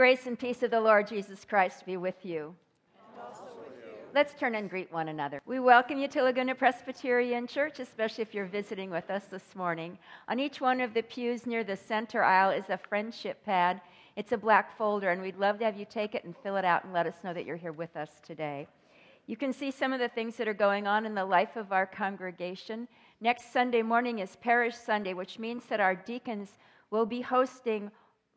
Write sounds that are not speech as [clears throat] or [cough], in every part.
Grace and peace of the Lord Jesus Christ be with you. Let's turn and greet one another. We welcome you to Laguna Presbyterian Church, especially if you're visiting with us this morning. On each one of the pews near the center aisle is a friendship pad. It's a black folder, and we'd love to have you take it and fill it out and let us know that you're here with us today. You can see some of the things that are going on in the life of our congregation. Next Sunday morning is Parish Sunday, which means that our deacons will be hosting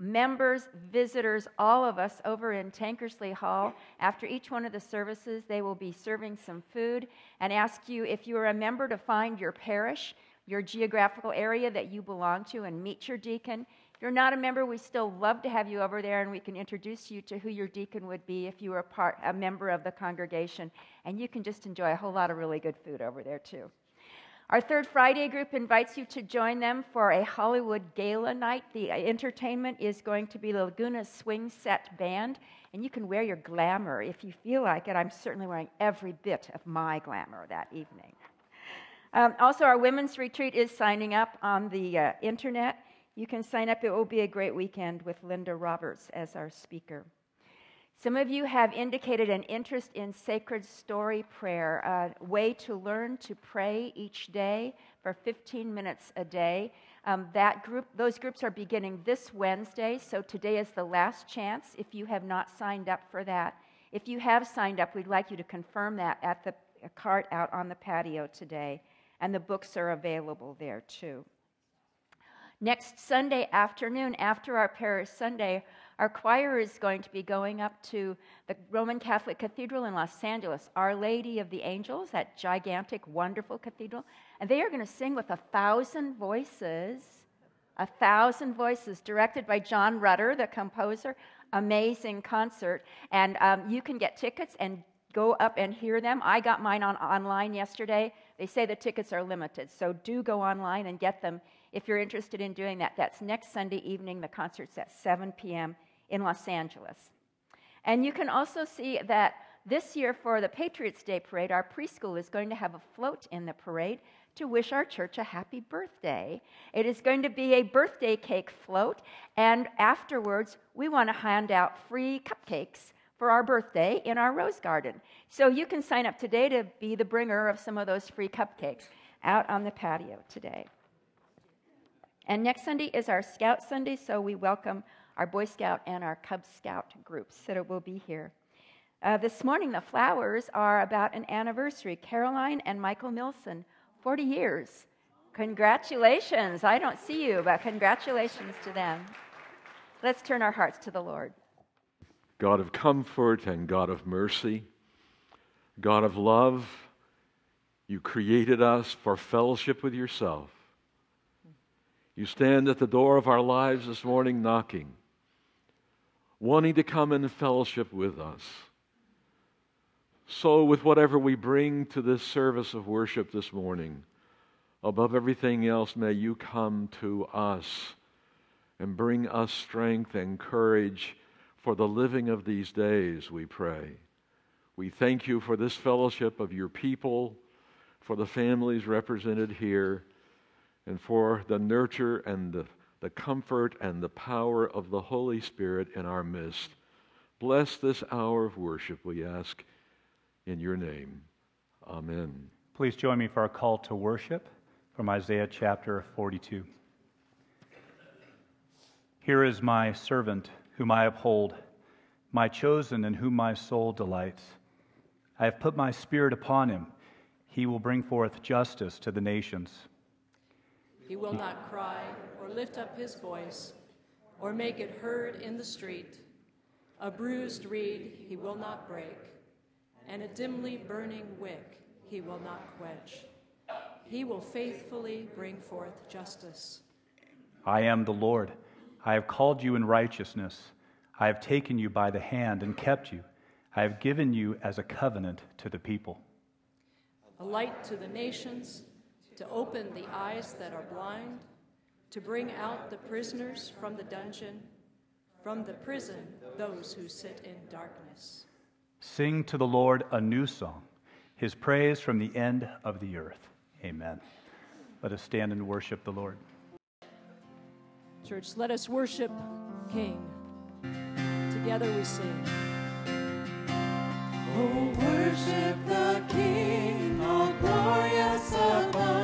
members, visitors, all of us over in Tankersley Hall. After each one of the services, they will be serving some food and ask you if you are a member to find your parish, your geographical area that you belong to, and meet your deacon. If you're not a member, we still love to have you over there, and we can introduce you to who your deacon would be if you were a, part, a member of the congregation. And you can just enjoy a whole lot of really good food over there, too. Our third Friday group invites you to join them for a Hollywood gala night. The entertainment is going to be Laguna Swing Set Band, and you can wear your glamour if you feel like it. I'm certainly wearing every bit of my glamour that evening. Um, also, our women's retreat is signing up on the uh, internet. You can sign up. It will be a great weekend with Linda Roberts as our speaker. Some of you have indicated an interest in sacred story prayer, a way to learn to pray each day for 15 minutes a day. Um, that group, those groups are beginning this Wednesday, so today is the last chance if you have not signed up for that. If you have signed up, we'd like you to confirm that at the cart out on the patio today, and the books are available there too. Next Sunday afternoon, after our parish Sunday, our choir is going to be going up to the Roman Catholic Cathedral in Los Angeles, Our Lady of the Angels, that gigantic, wonderful cathedral. And they are going to sing with a thousand voices, a thousand voices, directed by John Rutter, the composer. Amazing concert. And um, you can get tickets and go up and hear them. I got mine on, online yesterday. They say the tickets are limited, so do go online and get them if you're interested in doing that. That's next Sunday evening. The concert's at 7 p.m. in Los Angeles. And you can also see that this year for the Patriots Day parade, our preschool is going to have a float in the parade to wish our church a happy birthday. It is going to be a birthday cake float, and afterwards, we want to hand out free cupcakes for our birthday in our rose garden. So you can sign up today to be the bringer of some of those free cupcakes out on the patio today. And next Sunday is our Scout Sunday, so we welcome our Boy Scout and our Cub Scout groups that it will be here. Uh, this morning, the flowers are about an anniversary. Caroline and Michael Milson, 40 years. Congratulations. I don't see you, but congratulations to them. Let's turn our hearts to the Lord. God of comfort and God of mercy, God of love, you created us for fellowship with yourself. You stand at the door of our lives this morning knocking, wanting to come in fellowship with us. So, with whatever we bring to this service of worship this morning, above everything else, may you come to us and bring us strength and courage for the living of these days, we pray. We thank you for this fellowship of your people, for the families represented here and for the nurture and the, the comfort and the power of the Holy Spirit in our midst. Bless this hour of worship, we ask in your name. Amen. Please join me for a call to worship from Isaiah chapter 42. Here is my servant whom I uphold, my chosen in whom my soul delights. I have put my spirit upon him. He will bring forth justice to the nations. He will not cry or lift up his voice or make it heard in the street. A bruised reed he will not break, and a dimly burning wick he will not quench. He will faithfully bring forth justice. I am the Lord. I have called you in righteousness. I have taken you by the hand and kept you. I have given you as a covenant to the people. A light to the nations to open the eyes that are blind, to bring out the prisoners from the dungeon, from the prison, those who sit in darkness. Sing to the Lord a new song, his praise from the end of the earth. Amen. Let us stand and worship the Lord. Church, let us worship King. Together we sing. Oh, worship the King, all glorious above,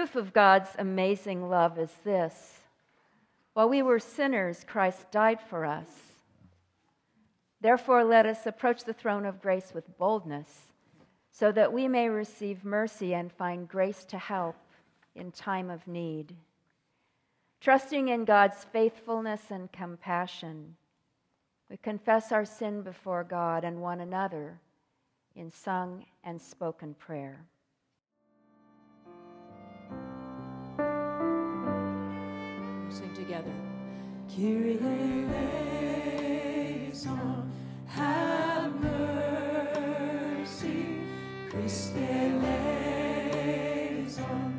proof of God's amazing love is this while we were sinners, Christ died for us. Therefore, let us approach the throne of grace with boldness so that we may receive mercy and find grace to help in time of need. Trusting in God's faithfulness and compassion, we confess our sin before God and one another in sung and spoken prayer. Sing together. Kyrie eleison, have mercy. Christe eleison,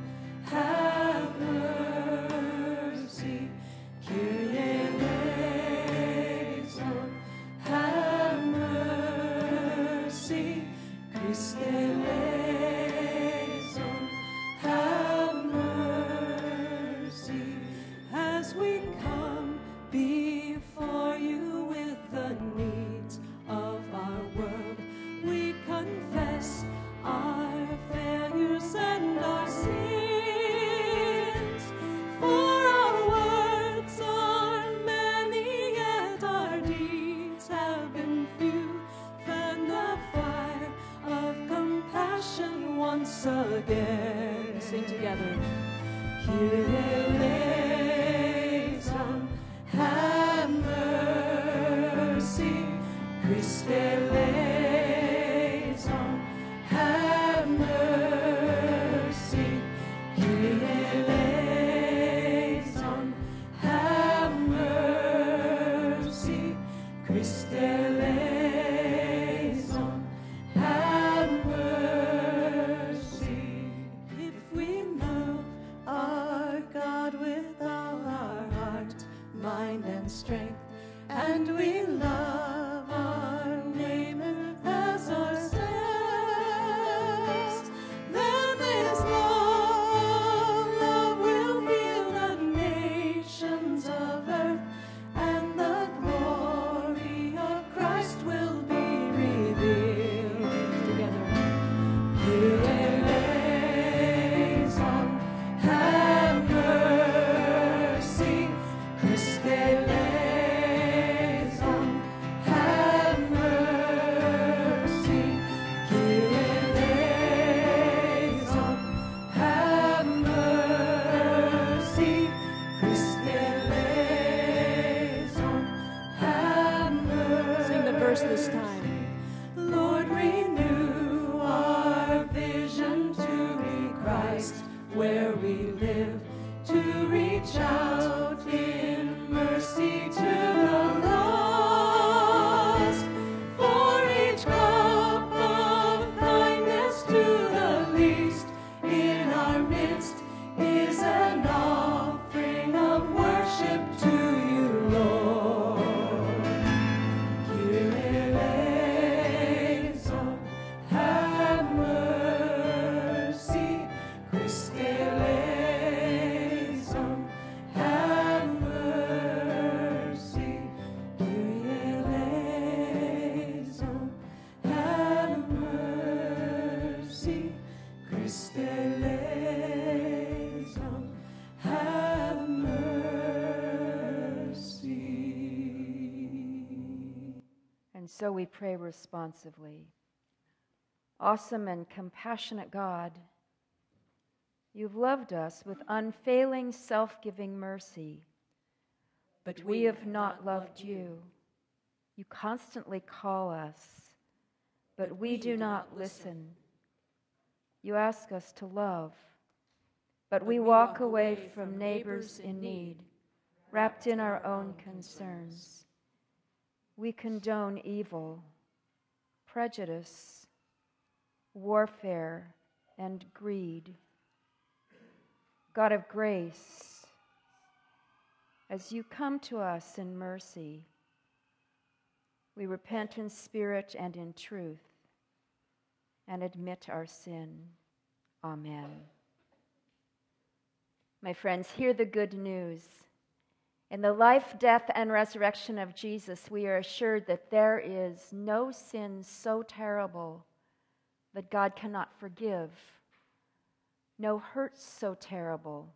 together. Kyrie so we pray responsively. Awesome and compassionate God, you've loved us with unfailing self giving mercy, but we have not loved you. You constantly call us, but we do not listen. You ask us to love, but we walk away from neighbors in need, wrapped in our own concerns. We condone evil, prejudice, warfare, and greed. God of grace, as you come to us in mercy, we repent in spirit and in truth and admit our sin. Amen. My friends, hear the good news. In the life, death, and resurrection of Jesus, we are assured that there is no sin so terrible that God cannot forgive, no hurt so terrible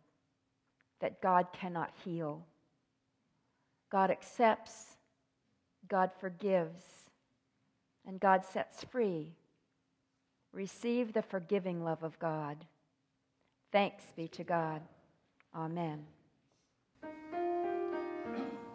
that God cannot heal. God accepts, God forgives, and God sets free, receive the forgiving love of God. Thanks be to God. Amen. Thank you.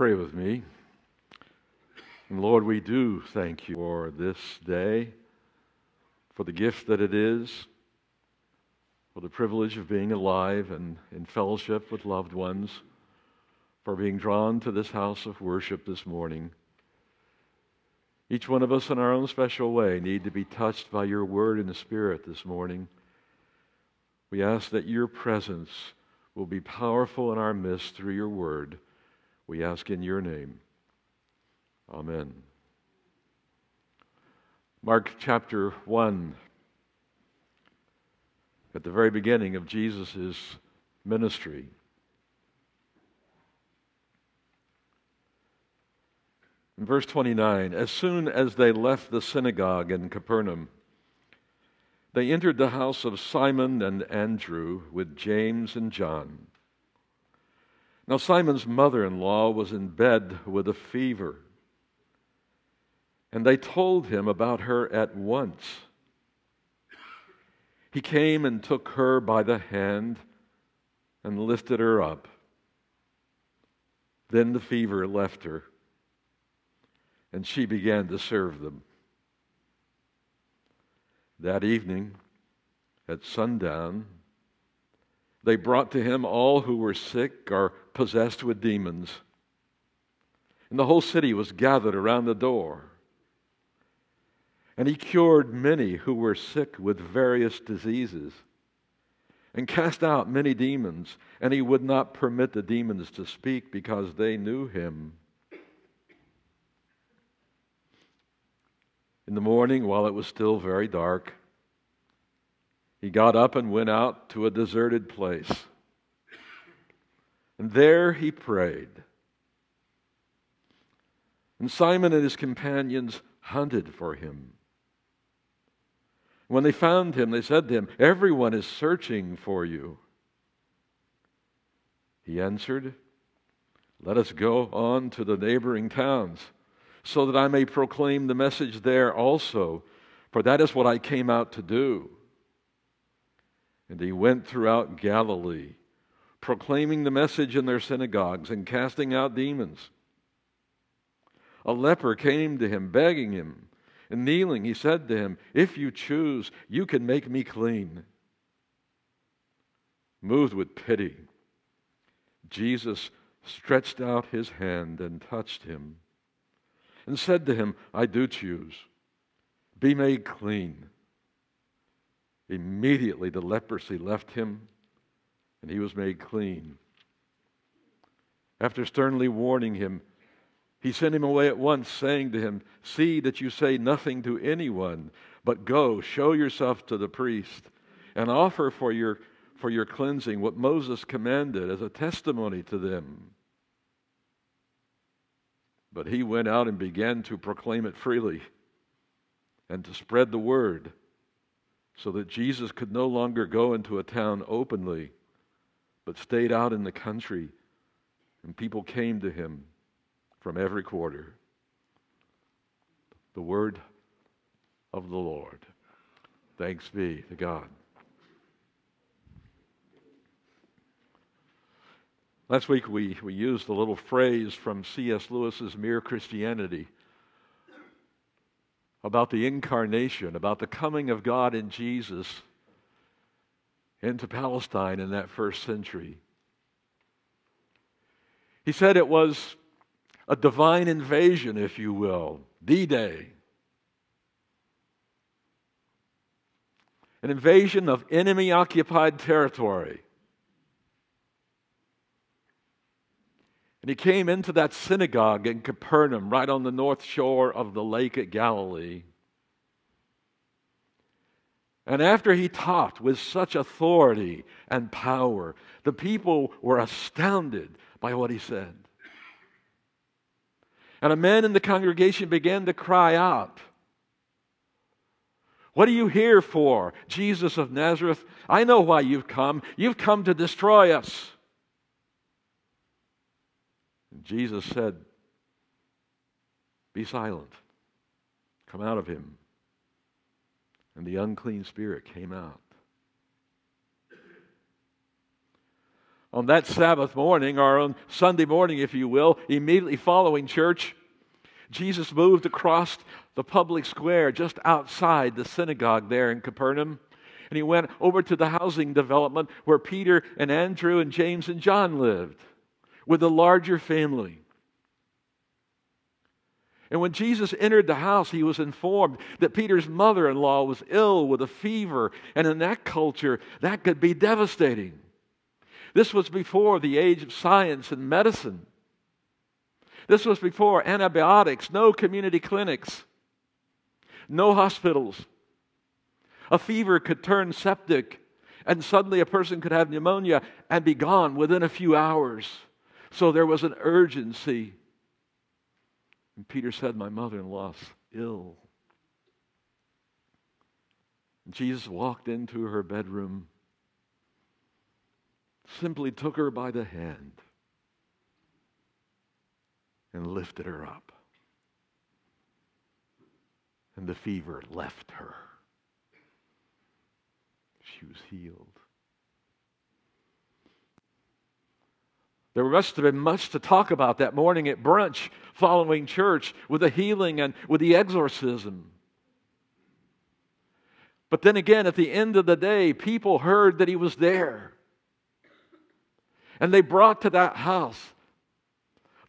Pray with me. And Lord, we do thank you for this day, for the gift that it is, for the privilege of being alive and in fellowship with loved ones, for being drawn to this house of worship this morning. Each one of us in our own special way need to be touched by your word and the Spirit this morning. We ask that your presence will be powerful in our midst through your word. We ask in your name. Amen. Mark chapter 1. At the very beginning of Jesus' ministry. In verse 29, as soon as they left the synagogue in Capernaum, they entered the house of Simon and Andrew with James and John. Now, Simon's mother in law was in bed with a fever, and they told him about her at once. He came and took her by the hand and lifted her up. Then the fever left her, and she began to serve them. That evening, at sundown, they brought to him all who were sick or possessed with demons. And the whole city was gathered around the door. And he cured many who were sick with various diseases and cast out many demons. And he would not permit the demons to speak because they knew him. In the morning, while it was still very dark, he got up and went out to a deserted place. And there he prayed. And Simon and his companions hunted for him. When they found him, they said to him, Everyone is searching for you. He answered, Let us go on to the neighboring towns, so that I may proclaim the message there also, for that is what I came out to do. And he went throughout Galilee, proclaiming the message in their synagogues and casting out demons. A leper came to him, begging him, and kneeling, he said to him, If you choose, you can make me clean. Moved with pity, Jesus stretched out his hand and touched him. and said to him, I do choose. Be made clean. Immediately the leprosy left him, and he was made clean. After sternly warning him, he sent him away at once, saying to him, See that you say nothing to anyone, but go, show yourself to the priest, and offer for your, for your cleansing what Moses commanded as a testimony to them. But he went out and began to proclaim it freely and to spread the word so that Jesus could no longer go into a town openly, but stayed out in the country, and people came to him from every quarter. The word of the Lord. Thanks be to God. Last week we, we used a little phrase from C.S. Lewis's Mere Christianity about the incarnation, about the coming of God in Jesus into Palestine in that first century. He said it was a divine invasion, if you will, D Day. An invasion of enemy occupied territory. He came into that synagogue in Capernaum, right on the north shore of the lake at Galilee. And after he taught with such authority and power, the people were astounded by what he said. And a man in the congregation began to cry out, What are you here for, Jesus of Nazareth? I know why you've come. You've come to destroy us. Jesus said, Be silent. Come out of him. And the unclean spirit came out. On that Sabbath morning, or on Sunday morning, if you will, immediately following church, Jesus moved across the public square just outside the synagogue there in Capernaum. And he went over to the housing development where Peter and Andrew and James and John lived with a larger family. And when Jesus entered the house, he was informed that Peter's mother in law was ill with a fever. And in that culture, that could be devastating. This was before the age of science and medicine. This was before antibiotics, no community clinics, no hospitals. A fever could turn septic, and suddenly a person could have pneumonia and be gone within a few hours. So there was an urgency. And Peter said, My mother in law's ill. And Jesus walked into her bedroom, simply took her by the hand, and lifted her up. And the fever left her. She was healed. There must have been much to talk about that morning at brunch following church with the healing and with the exorcism. But then again, at the end of the day, people heard that he was there. And they brought to that house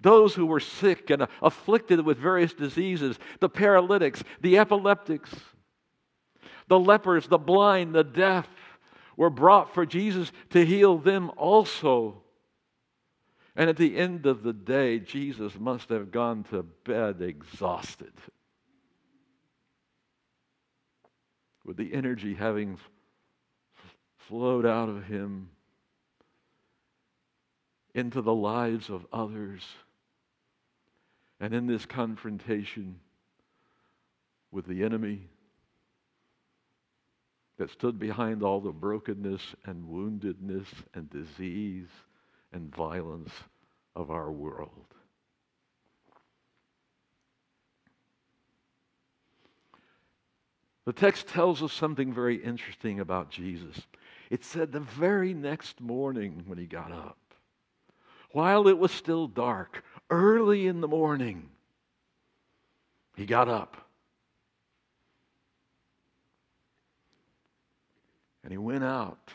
those who were sick and afflicted with various diseases the paralytics, the epileptics, the lepers, the blind, the deaf were brought for Jesus to heal them also. And at the end of the day, Jesus must have gone to bed exhausted. With the energy having flowed out of him into the lives of others. And in this confrontation with the enemy that stood behind all the brokenness and woundedness and disease and violence of our world. The text tells us something very interesting about Jesus. It said the very next morning when he got up, while it was still dark, early in the morning, he got up. And he went out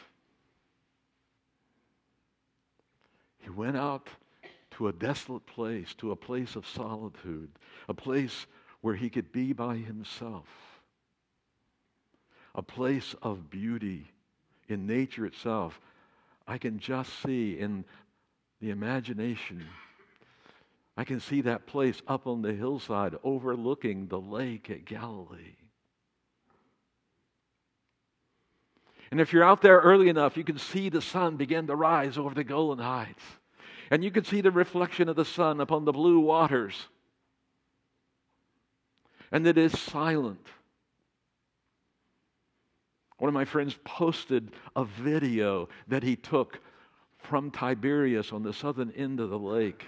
He went out to a desolate place, to a place of solitude, a place where he could be by himself, a place of beauty in nature itself. I can just see in the imagination, I can see that place up on the hillside overlooking the lake at Galilee. And if you're out there early enough, you can see the sun begin to rise over the Golan Heights. And you can see the reflection of the sun upon the blue waters. And it is silent. One of my friends posted a video that he took from Tiberias on the southern end of the lake.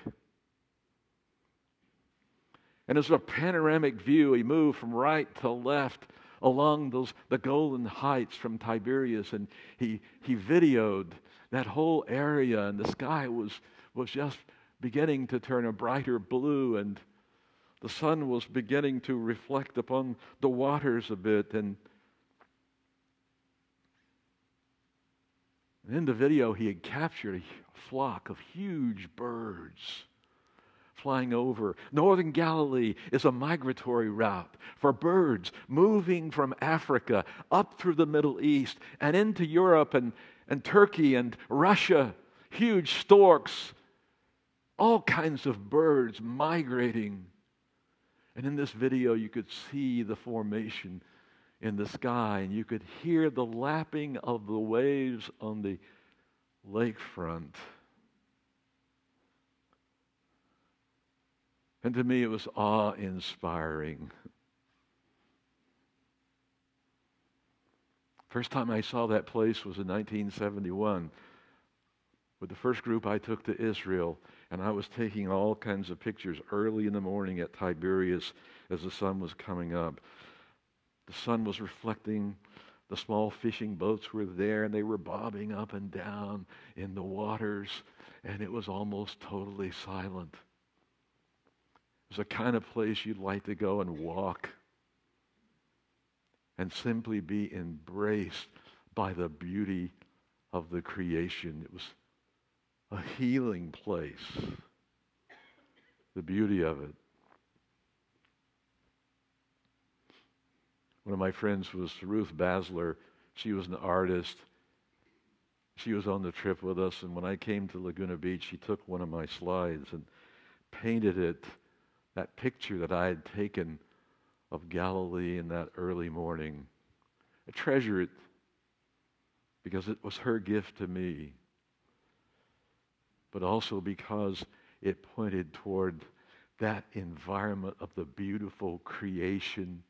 And it's a panoramic view. He moved from right to left along those the Golan Heights from Tiberias, and he he videoed that whole area, and the sky was was just beginning to turn a brighter blue, and the sun was beginning to reflect upon the waters a bit, and in the video he had captured a flock of huge birds flying over. Northern Galilee is a migratory route for birds moving from Africa up through the Middle East and into Europe and, and Turkey and Russia. Huge storks, all kinds of birds migrating. And in this video, you could see the formation in the sky, and you could hear the lapping of the waves on the lakefront. And to me, it was awe inspiring. First time I saw that place was in 1971 with the first group I took to Israel, and I was taking all kinds of pictures early in the morning at Tiberias as the sun was coming up. The sun was reflecting, the small fishing boats were there, and they were bobbing up and down in the waters, and it was almost totally silent. It's a kind of place you'd like to go and walk and simply be embraced by the beauty of the creation. It was a healing place, the beauty of it. One of my friends was Ruth Basler. She was an artist. She was on the trip with us, and when I came to Laguna Beach, she took one of my slides and painted it that picture that I had taken of Galilee in that early morning. I treasure it because it was her gift to me, but also because it pointed toward that environment of the beautiful creation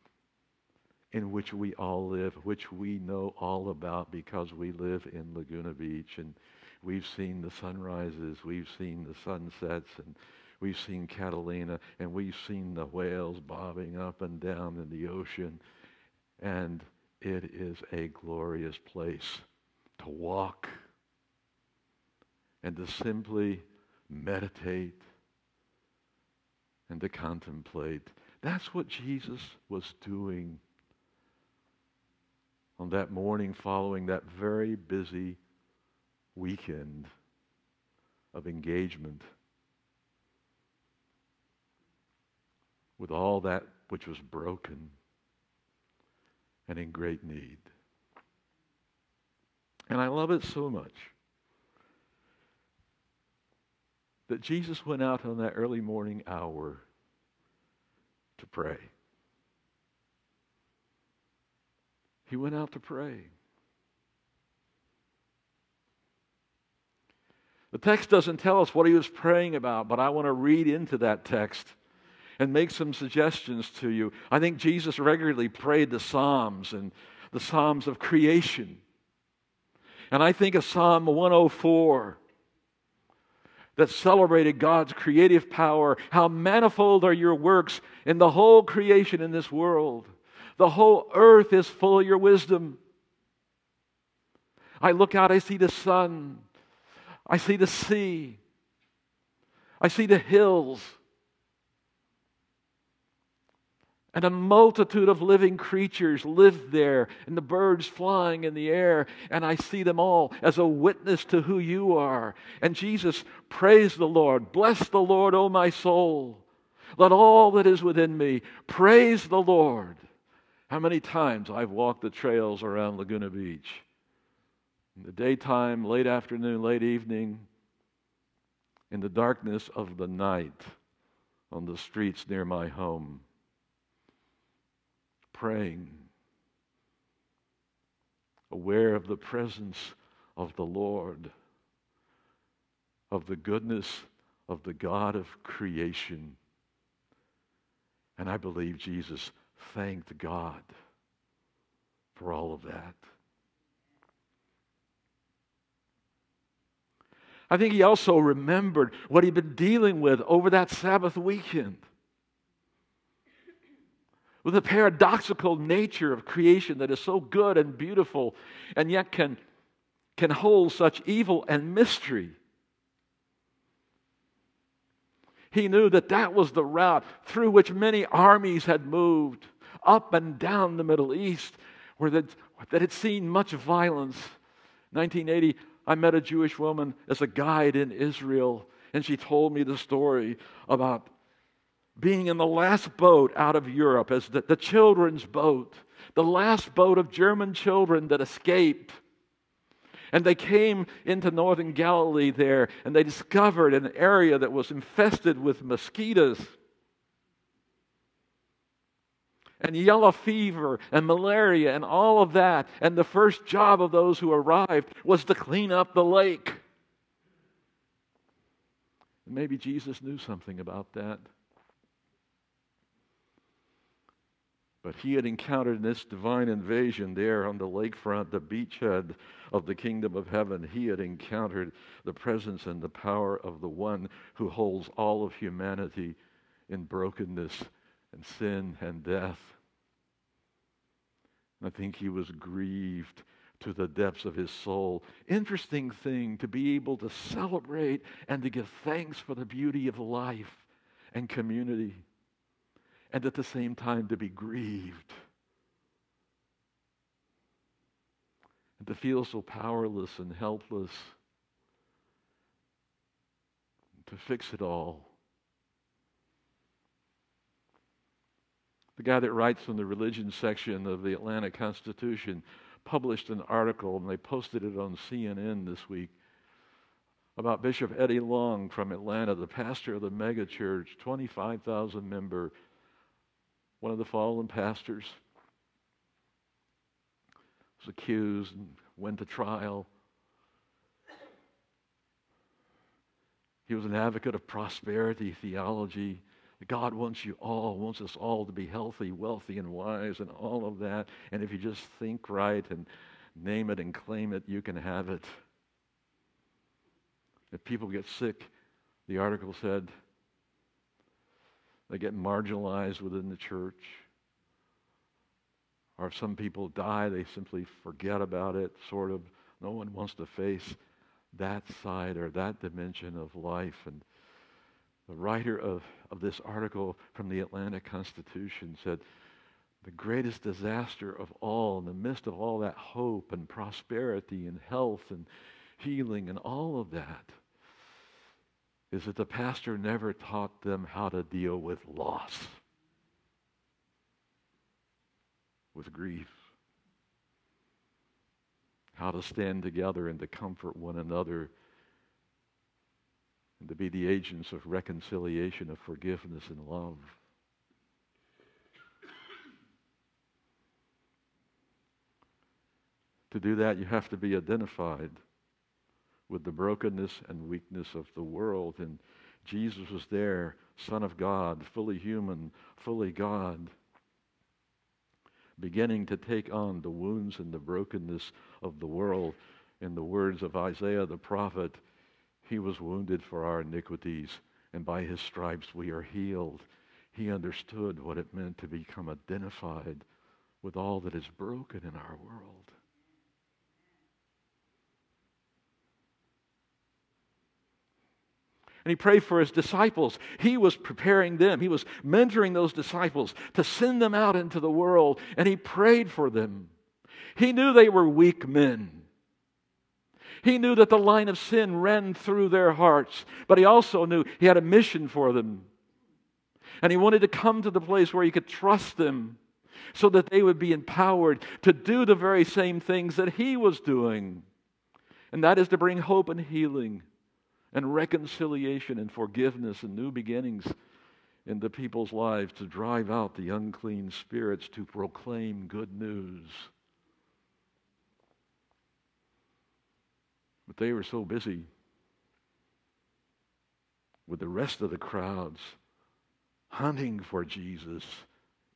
in which we all live, which we know all about because we live in Laguna Beach and we've seen the sunrises, we've seen the sunsets, and We've seen Catalina and we've seen the whales bobbing up and down in the ocean. And it is a glorious place to walk and to simply meditate and to contemplate. That's what Jesus was doing on that morning following that very busy weekend of engagement with all that which was broken and in great need. And I love it so much that Jesus went out on that early morning hour to pray. He went out to pray. The text doesn't tell us what he was praying about, but I want to read into that text and make some suggestions to you. I think Jesus regularly prayed the Psalms and the Psalms of creation. And I think of Psalm 104 that celebrated God's creative power. How manifold are your works in the whole creation in this world. The whole earth is full of your wisdom. I look out, I see the sun, I see the sea, I see the hills. And a multitude of living creatures live there, and the birds flying in the air, and I see them all as a witness to who you are. And Jesus, praise the Lord. Bless the Lord, O my soul. Let all that is within me praise the Lord. How many times I've walked the trails around Laguna Beach. In the daytime, late afternoon, late evening, in the darkness of the night on the streets near my home, praying, aware of the presence of the Lord, of the goodness of the God of creation. And I believe Jesus thanked God for all of that. I think he also remembered what he'd been dealing with over that Sabbath weekend. With the paradoxical nature of creation that is so good and beautiful and yet can, can hold such evil and mystery. He knew that that was the route through which many armies had moved up and down the Middle East, where that, that had seen much violence. 1980, I met a Jewish woman as a guide in Israel, and she told me the story about being in the last boat out of Europe, as the, the children's boat, the last boat of German children that escaped. And they came into northern Galilee there, and they discovered an area that was infested with mosquitoes and yellow fever and malaria and all of that. And the first job of those who arrived was to clean up the lake. Maybe Jesus knew something about that. But he had encountered this divine invasion there on the lakefront, the beachhead of the kingdom of heaven. He had encountered the presence and the power of the one who holds all of humanity in brokenness and sin and death. I think he was grieved to the depths of his soul. Interesting thing to be able to celebrate and to give thanks for the beauty of life and community, and at the same time to be grieved and to feel so powerless and helpless to fix it all. The guy that writes from the religion section of the Atlanta Constitution published an article, and they posted it on CNN this week, about Bishop Eddie Long from Atlanta, the pastor of the megachurch, 25,000 member, one of the fallen pastors, was accused and went to trial. He was an advocate of prosperity theology. God wants you all, wants us all to be healthy, wealthy, and wise, and all of that. And if you just think right and name it and claim it, you can have it. If people get sick, the article said, they get marginalized within the church. Or if some people die, they simply forget about it, sort of. No one wants to face that side or that dimension of life. And the writer of, of this article from the Atlanta Constitution said, the greatest disaster of all, in the midst of all that hope and prosperity and health and healing and all of that, is that the pastor never taught them how to deal with loss, with grief, how to stand together and to comfort one another and to be the agents of reconciliation, of forgiveness, and love. To do that, you have to be identified with the brokenness and weakness of the world. And Jesus was there, Son of God, fully human, fully God, beginning to take on the wounds and the brokenness of the world. In the words of Isaiah the prophet, he was wounded for our iniquities, and by his stripes we are healed. He understood what it meant to become identified with all that is broken in our world. And he prayed for his disciples. He was preparing them, he was mentoring those disciples to send them out into the world, and he prayed for them. He knew they were weak men. He knew that the line of sin ran through their hearts, but he also knew he had a mission for them. And he wanted to come to the place where he could trust them so that they would be empowered to do the very same things that he was doing. And that is to bring hope and healing and reconciliation and forgiveness and new beginnings into people's lives to drive out the unclean spirits, to proclaim good news. But they were so busy with the rest of the crowds hunting for Jesus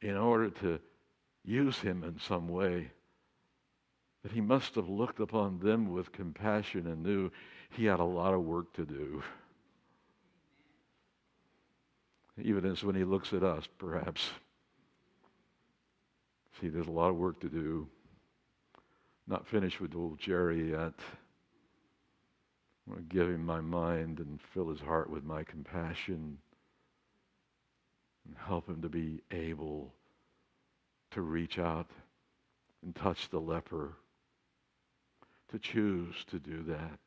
in order to use him in some way that he must have looked upon them with compassion and knew he had a lot of work to do. Even as when he looks at us, perhaps. See, there's a lot of work to do. Not finished with old Jerry yet. I want to give him my mind and fill his heart with my compassion and help him to be able to reach out and touch the leper, to choose to do that.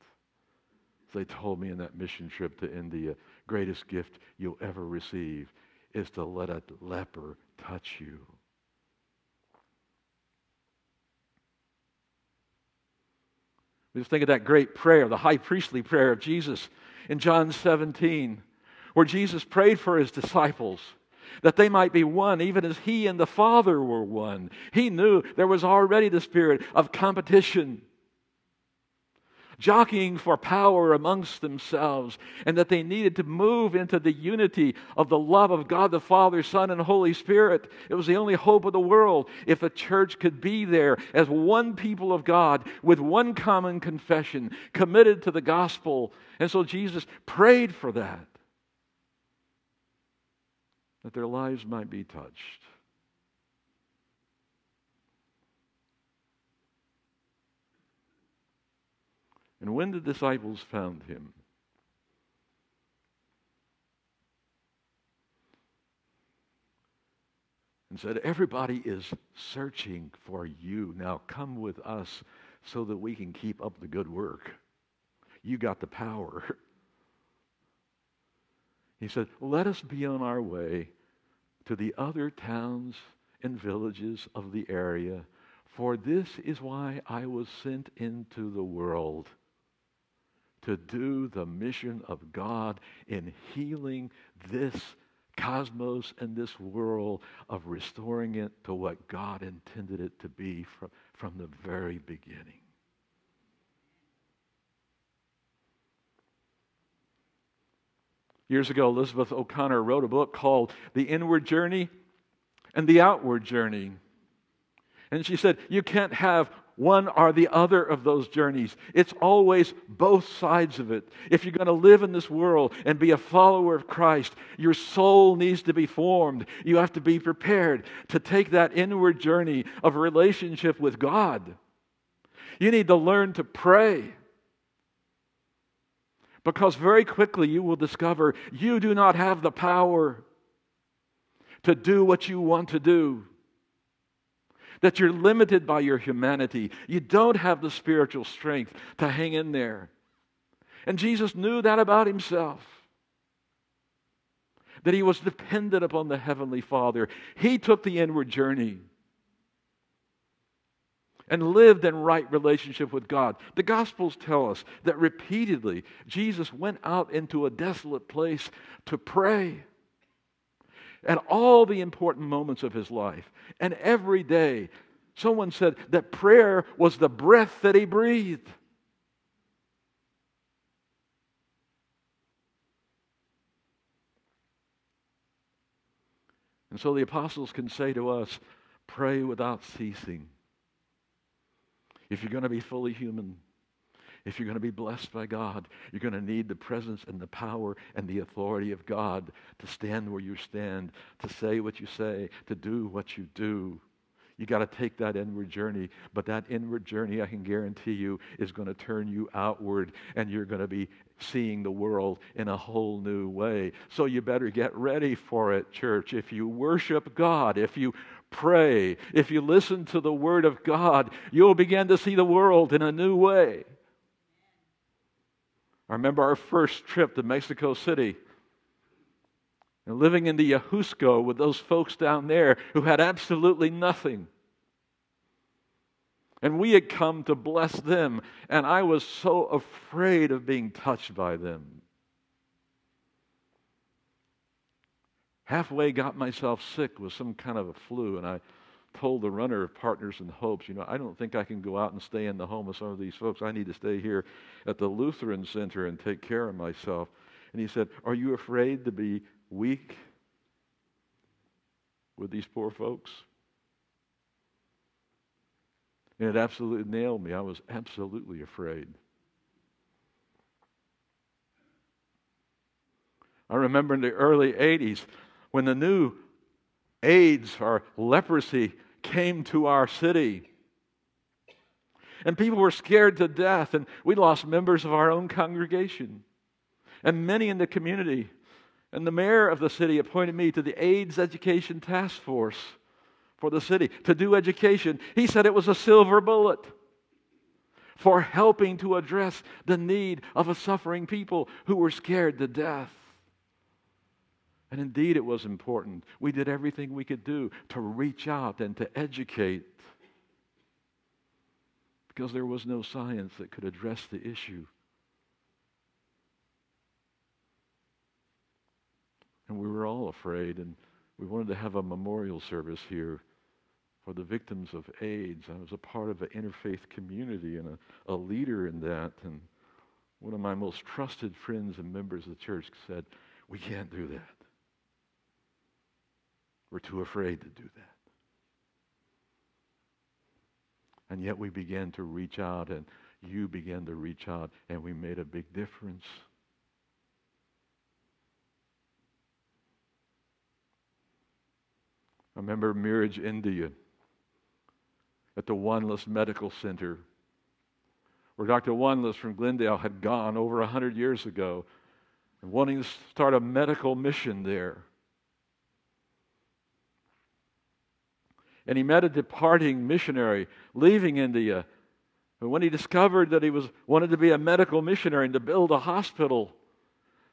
They told me in that mission trip to India, greatest gift you'll ever receive is to let a leper touch you. We just think of that great prayer, the high priestly prayer of Jesus in John 17, where Jesus prayed for his disciples that they might be one, even as he and the Father were one. He knew there was already the spirit of competition, jockeying for power amongst themselves, and that they needed to move into the unity of the love of God the Father, Son, and Holy Spirit. It was the only hope of the world if the church could be there as one people of God with one common confession, committed to the gospel. And so Jesus prayed for that that their lives might be touched. And when the disciples found him, and said, Everybody is searching for you. Now come with us so that we can keep up the good work. You got the power. [laughs] He said, Let us be on our way to the other towns and villages of the area, for this is why I was sent into the world to do the mission of God in healing this cosmos and this world, of restoring it to what God intended it to be from, from the very beginning. Years ago, Elizabeth O'Connor wrote a book called The Inward Journey and the Outward Journey. And she said, You can't have one or the other of those journeys. It's always both sides of it. If you're going to live in this world and be a follower of Christ, your soul needs to be formed. You have to be prepared to take that inward journey of relationship with God. You need to learn to pray. Because very quickly you will discover you do not have the power to do what you want to do. That you're limited by your humanity. You don't have the spiritual strength to hang in there. And Jesus knew that about himself. That he was dependent upon the Heavenly Father. He took the inward journey and lived in right relationship with God. The Gospels tell us that repeatedly Jesus went out into a desolate place to pray at all the important moments of his life. And every day, someone said that prayer was the breath that he breathed. And so the apostles can say to us, pray without ceasing. If you're going to be fully human, if you're going to be blessed by God, you're going to need the presence and the power and the authority of God to stand where you stand, to say what you say, to do what you do. You got to take that inward journey, but that inward journey, I can guarantee you, is going to turn you outward, and you're going to be seeing the world in a whole new way. So you better get ready for it, church. If you worship God, if you pray, if you listen to the Word of God, you'll begin to see the world in a new way. I remember our first trip to Mexico City. And living in the Ajusco with those folks down there who had absolutely nothing. And we had come to bless them, and I was so afraid of being touched by them. Halfway got myself sick with some kind of a flu, and I told the runner of Partners and Hopes, you know, I don't think I can go out and stay in the home of some of these folks. I need to stay here at the Lutheran Center and take care of myself. And he said, Are you afraid to be weak with these poor folks? And it absolutely nailed me. I was absolutely afraid. I remember in the early 80s when the new AIDS or leprosy came to our city. And people were scared to death, and we lost members of our own congregation and many in the community. And the mayor of the city appointed me to the AIDS Education Task Force for the city to do education. He said it was a silver bullet for helping to address the need of a suffering people who were scared to death. And indeed, it was important. We did everything we could do to reach out and to educate because there was no science that could address the issue. And we were all afraid, and we wanted to have a memorial service here for the victims of AIDS. I was a part of an interfaith community and a, a leader in that. And one of my most trusted friends and members of the church said, We can't do that. We're too afraid to do that. And yet we began to reach out, and you began to reach out, and we made a big difference. I remember Miraj, India, at the Wanless Medical Center, where Dr. Wanless from Glendale had gone over a hundred years ago, and wanting to start a medical mission there. And he met a departing missionary leaving India. And when he discovered that he was wanted to be a medical missionary and to build a hospital,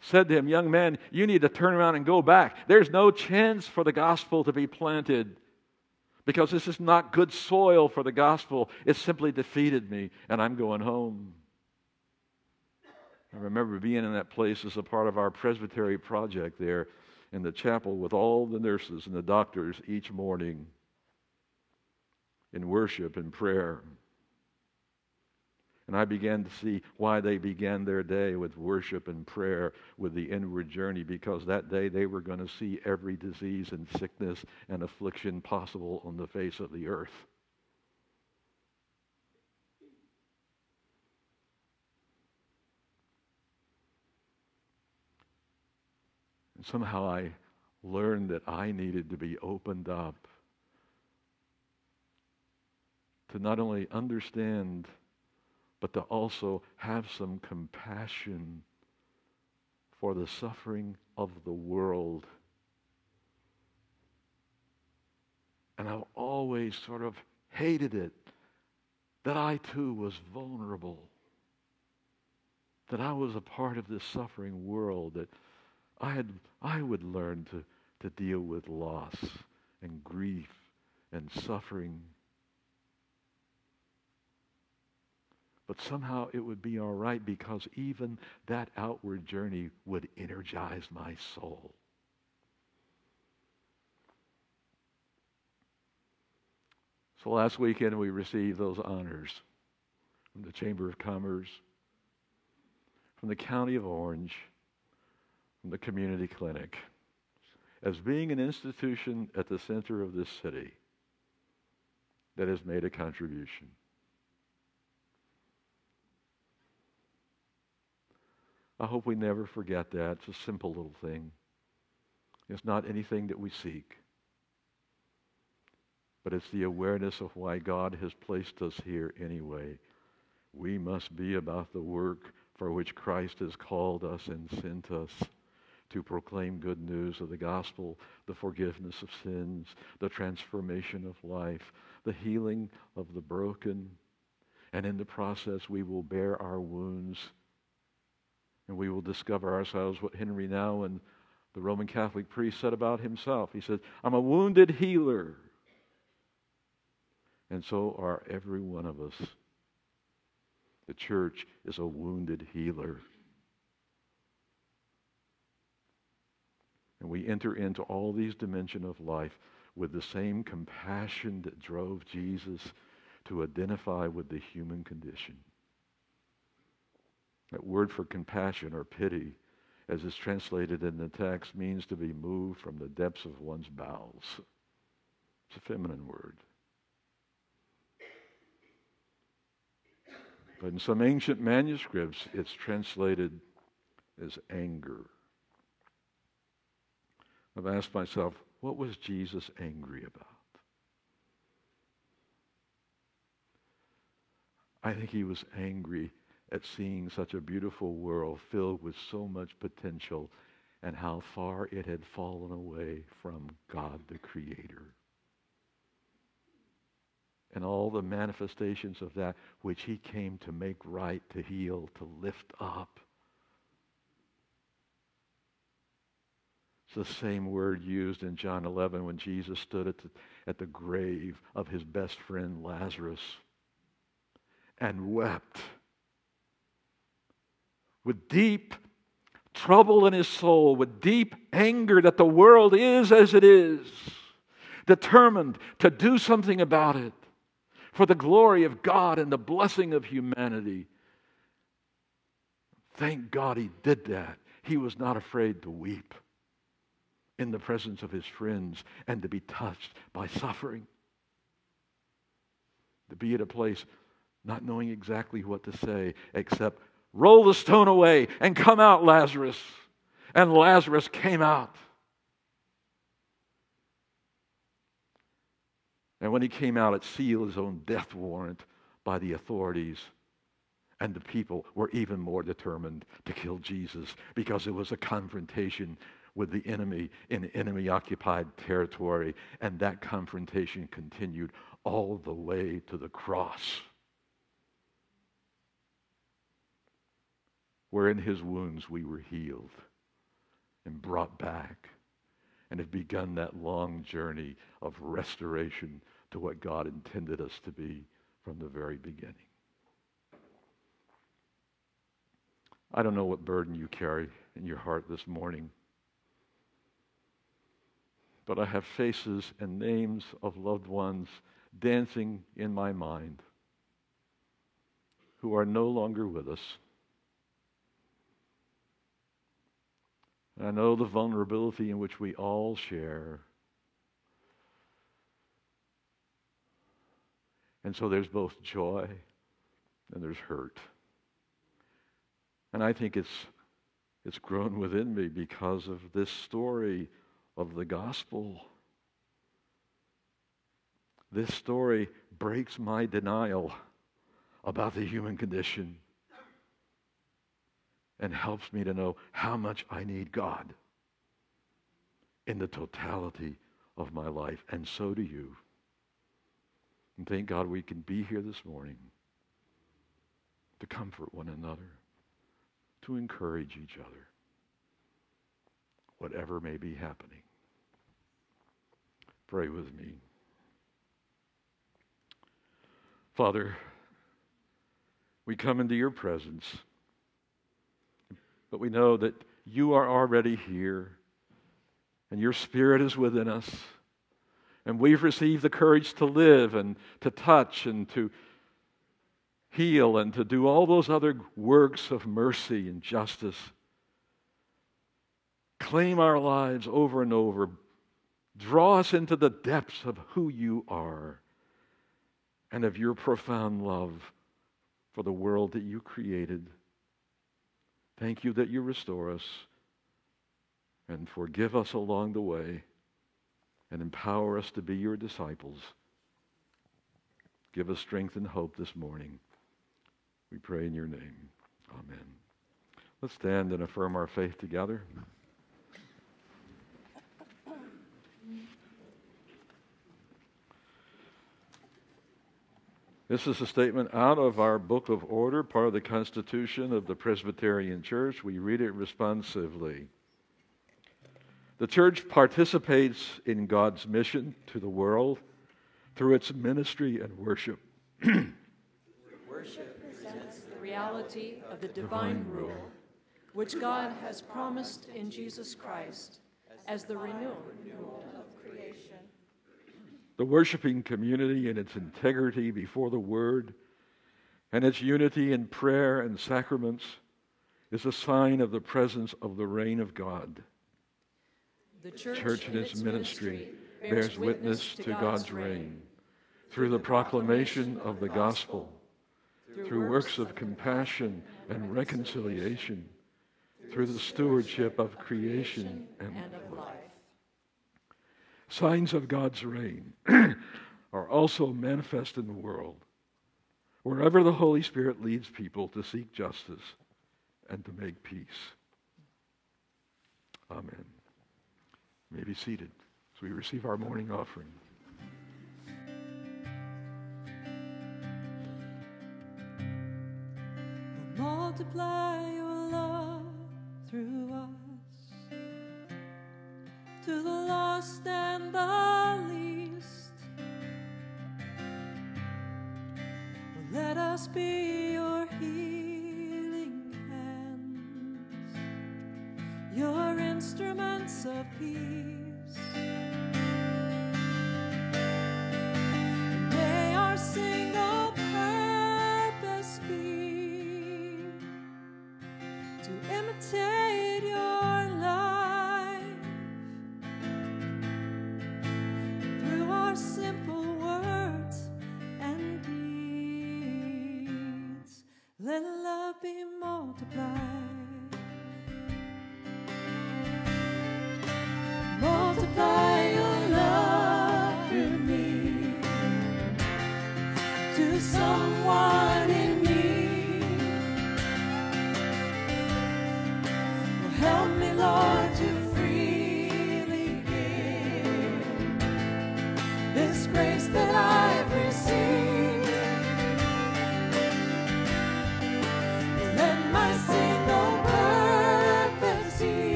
said to him, Young man, you need to turn around and go back. There's no chance for the gospel to be planted because this is not good soil for the gospel. It simply defeated me, and I'm going home. I remember being in that place as a part of our presbytery project there in the chapel with all the nurses and the doctors each morning in worship and prayer. And I began to see why they began their day with worship and prayer with the inward journey, because that day they were going to see every disease and sickness and affliction possible on the face of the earth. And somehow I learned that I needed to be opened up to not only understand but to also have some compassion for the suffering of the world. And I've always sort of hated it that I too was vulnerable, that I was a part of this suffering world, that I, had, I would learn to, to deal with loss and grief and suffering But somehow it would be all right because even that outward journey would energize my soul. So last weekend we received those honors from the Chamber of Commerce, from the County of Orange, from the Community Clinic, as being an institution at the center of this city that has made a contribution. I hope we never forget that. It's a simple little thing. It's not anything that we seek. but it's the awareness of why God has placed us here anyway. We must be about the work for which Christ has called us and sent us to proclaim good news of the gospel, the forgiveness of sins, the transformation of life, the healing of the broken. And in the process, we will bear our wounds and we will discover ourselves what Henri Nouwen the Roman Catholic priest, said about himself. He said, I'm a wounded healer. And so are every one of us. The church is a wounded healer. And we enter into all these dimensions of life with the same compassion that drove Jesus to identify with the human condition. That word for compassion or pity, as is translated in the text, means to be moved from the depths of one's bowels. It's a feminine word. But in some ancient manuscripts, it's translated as anger. I've asked myself, what was Jesus angry about? I think he was angry at seeing such a beautiful world filled with so much potential and how far it had fallen away from God the Creator. And all the manifestations of that which he came to make right, to heal, to lift up. It's the same word used in John 11 when Jesus stood at the, at the grave of his best friend Lazarus and wept with deep trouble in his soul, with deep anger that the world is as it is, determined to do something about it for the glory of God and the blessing of humanity. Thank God he did that. He was not afraid to weep in the presence of his friends and to be touched by suffering. To be at a place not knowing exactly what to say except Roll the stone away and come out, Lazarus. And Lazarus came out. And when he came out, it sealed his own death warrant by the authorities. And the people were even more determined to kill Jesus because it was a confrontation with the enemy in enemy occupied territory. And that confrontation continued all the way to the cross. Where in his wounds we were healed and brought back and have begun that long journey of restoration to what God intended us to be from the very beginning. I don't know what burden you carry in your heart this morning, but I have faces and names of loved ones dancing in my mind who are no longer with us. I know the vulnerability in which we all share. And so there's both joy and there's hurt. And I think it's, it's grown within me because of this story of the gospel. This story breaks my denial about the human condition and helps me to know how much I need God in the totality of my life. And so do you. And thank God we can be here this morning to comfort one another, to encourage each other, whatever may be happening. Pray with me. Father, we come into your presence but we know that you are already here and your spirit is within us. And we've received the courage to live and to touch and to heal and to do all those other works of mercy and justice. Claim our lives over and over. Draw us into the depths of who you are and of your profound love for the world that you created. Thank you that you restore us and forgive us along the way and empower us to be your disciples Give us strength and hope this morning. We pray in your name. Amen. Let's stand and affirm our faith together. This is a statement out of our Book of Order, part of the Constitution of the Presbyterian Church. We read it responsively. The church participates in God's mission to the world through its ministry and worship. [clears throat] worship presents the reality of the divine rule, which God has promised in Jesus Christ as the renewal the worshiping community in its integrity before the Word and its unity in prayer and sacraments is a sign of the presence of the reign of God. The church, church in its, its ministry bears witness to God's reign through the proclamation of the gospel, through works of compassion and reconciliation, through the stewardship of creation and of life. Signs of God's reign [clears throat] are also manifest in the world wherever the Holy Spirit leads people to seek justice and to make peace. Amen. You may be seated as we receive our morning offering. Multiply your love through us to the lost and the least. Let us be your healing hands, your instruments of peace.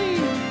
me.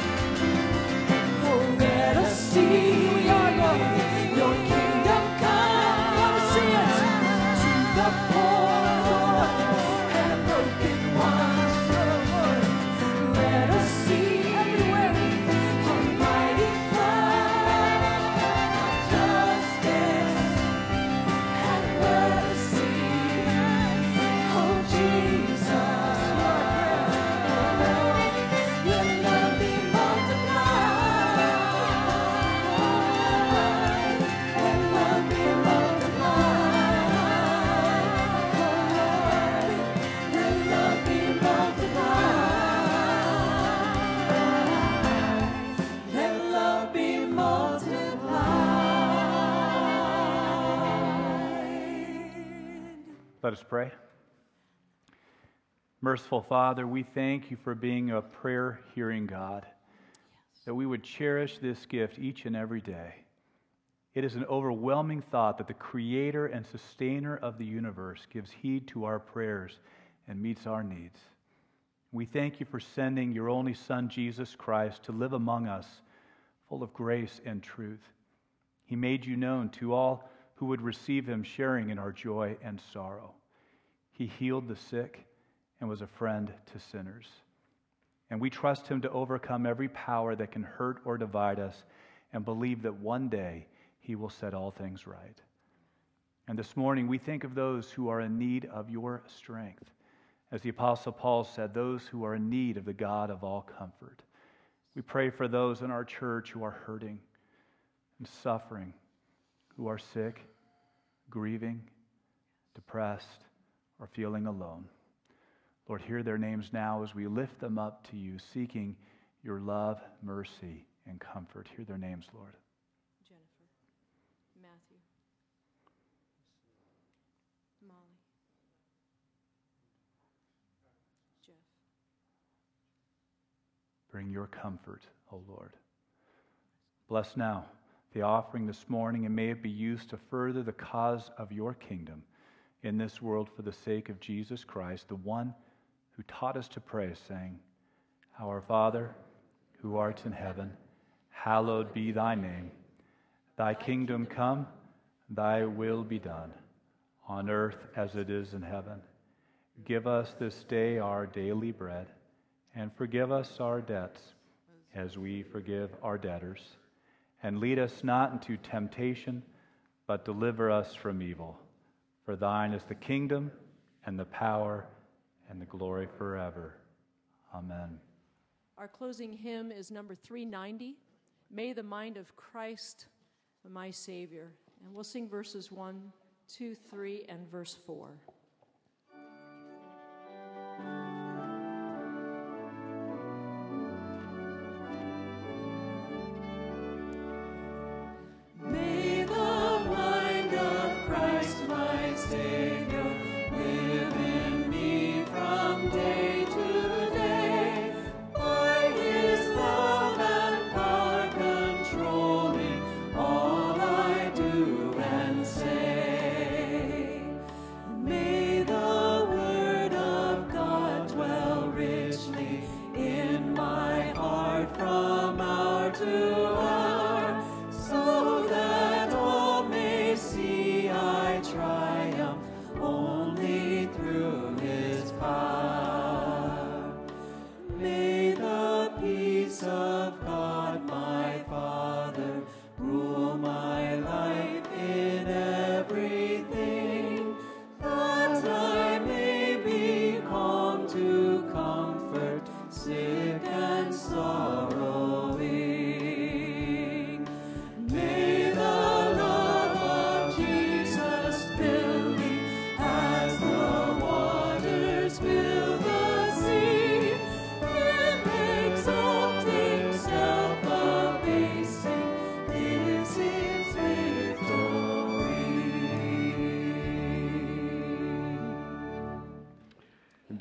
Let us pray. Merciful Father, we thank you for being a prayer hearing God, that we would cherish this gift each and every day. It is an overwhelming thought that the creator and sustainer of the universe gives heed to our prayers and meets our needs. We thank you for sending your only Son, Jesus Christ, to live among us, full of grace and truth. He made you known to all who would receive him, sharing in our joy and sorrow. He healed the sick and was a friend to sinners. And we trust him to overcome every power that can hurt or divide us and believe that one day he will set all things right. And this morning we think of those who are in need of your strength. As the Apostle Paul said, those who are in need of the God of all comfort. We pray for those in our church who are hurting and suffering, who are sick, grieving, depressed, or feeling alone. Lord, hear their names now as we lift them up to you, seeking your love, mercy, and comfort. Hear their names, Lord. Jennifer, Matthew, Molly, Jeff. Bring your comfort, O Lord. Bless now the offering this morning, and may it be used to further the cause of your kingdom in this world for the sake of Jesus Christ, the one who taught us to pray, saying, Our Father, who art in heaven, hallowed be thy name. Thy kingdom come, thy will be done, on earth as it is in heaven. Give us this day our daily bread, and forgive us our debts as we forgive our debtors. And lead us not into temptation, but deliver us from evil. For thine is the kingdom, and the power, and the glory forever. Amen. Our closing hymn is number 390 May the Mind of Christ, my Savior. And we'll sing verses 1, 2, 3, and verse 4.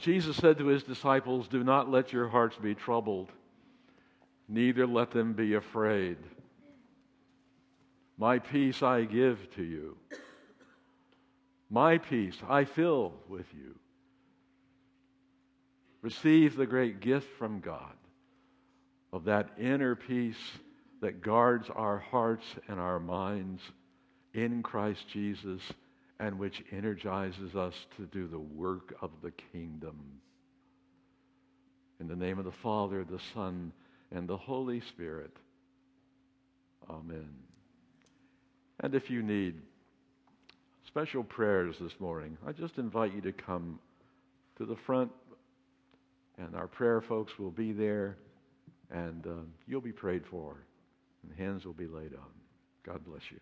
Jesus said to his disciples, Do not let your hearts be troubled, neither let them be afraid. My peace I give to you. My peace I fill with you. Receive the great gift from God of that inner peace that guards our hearts and our minds in Christ Jesus and which energizes us to do the work of the kingdom. In the name of the Father, the Son, and the Holy Spirit. Amen. And if you need special prayers this morning, I just invite you to come to the front, and our prayer folks will be there, and uh, you'll be prayed for, and hands will be laid on. God bless you.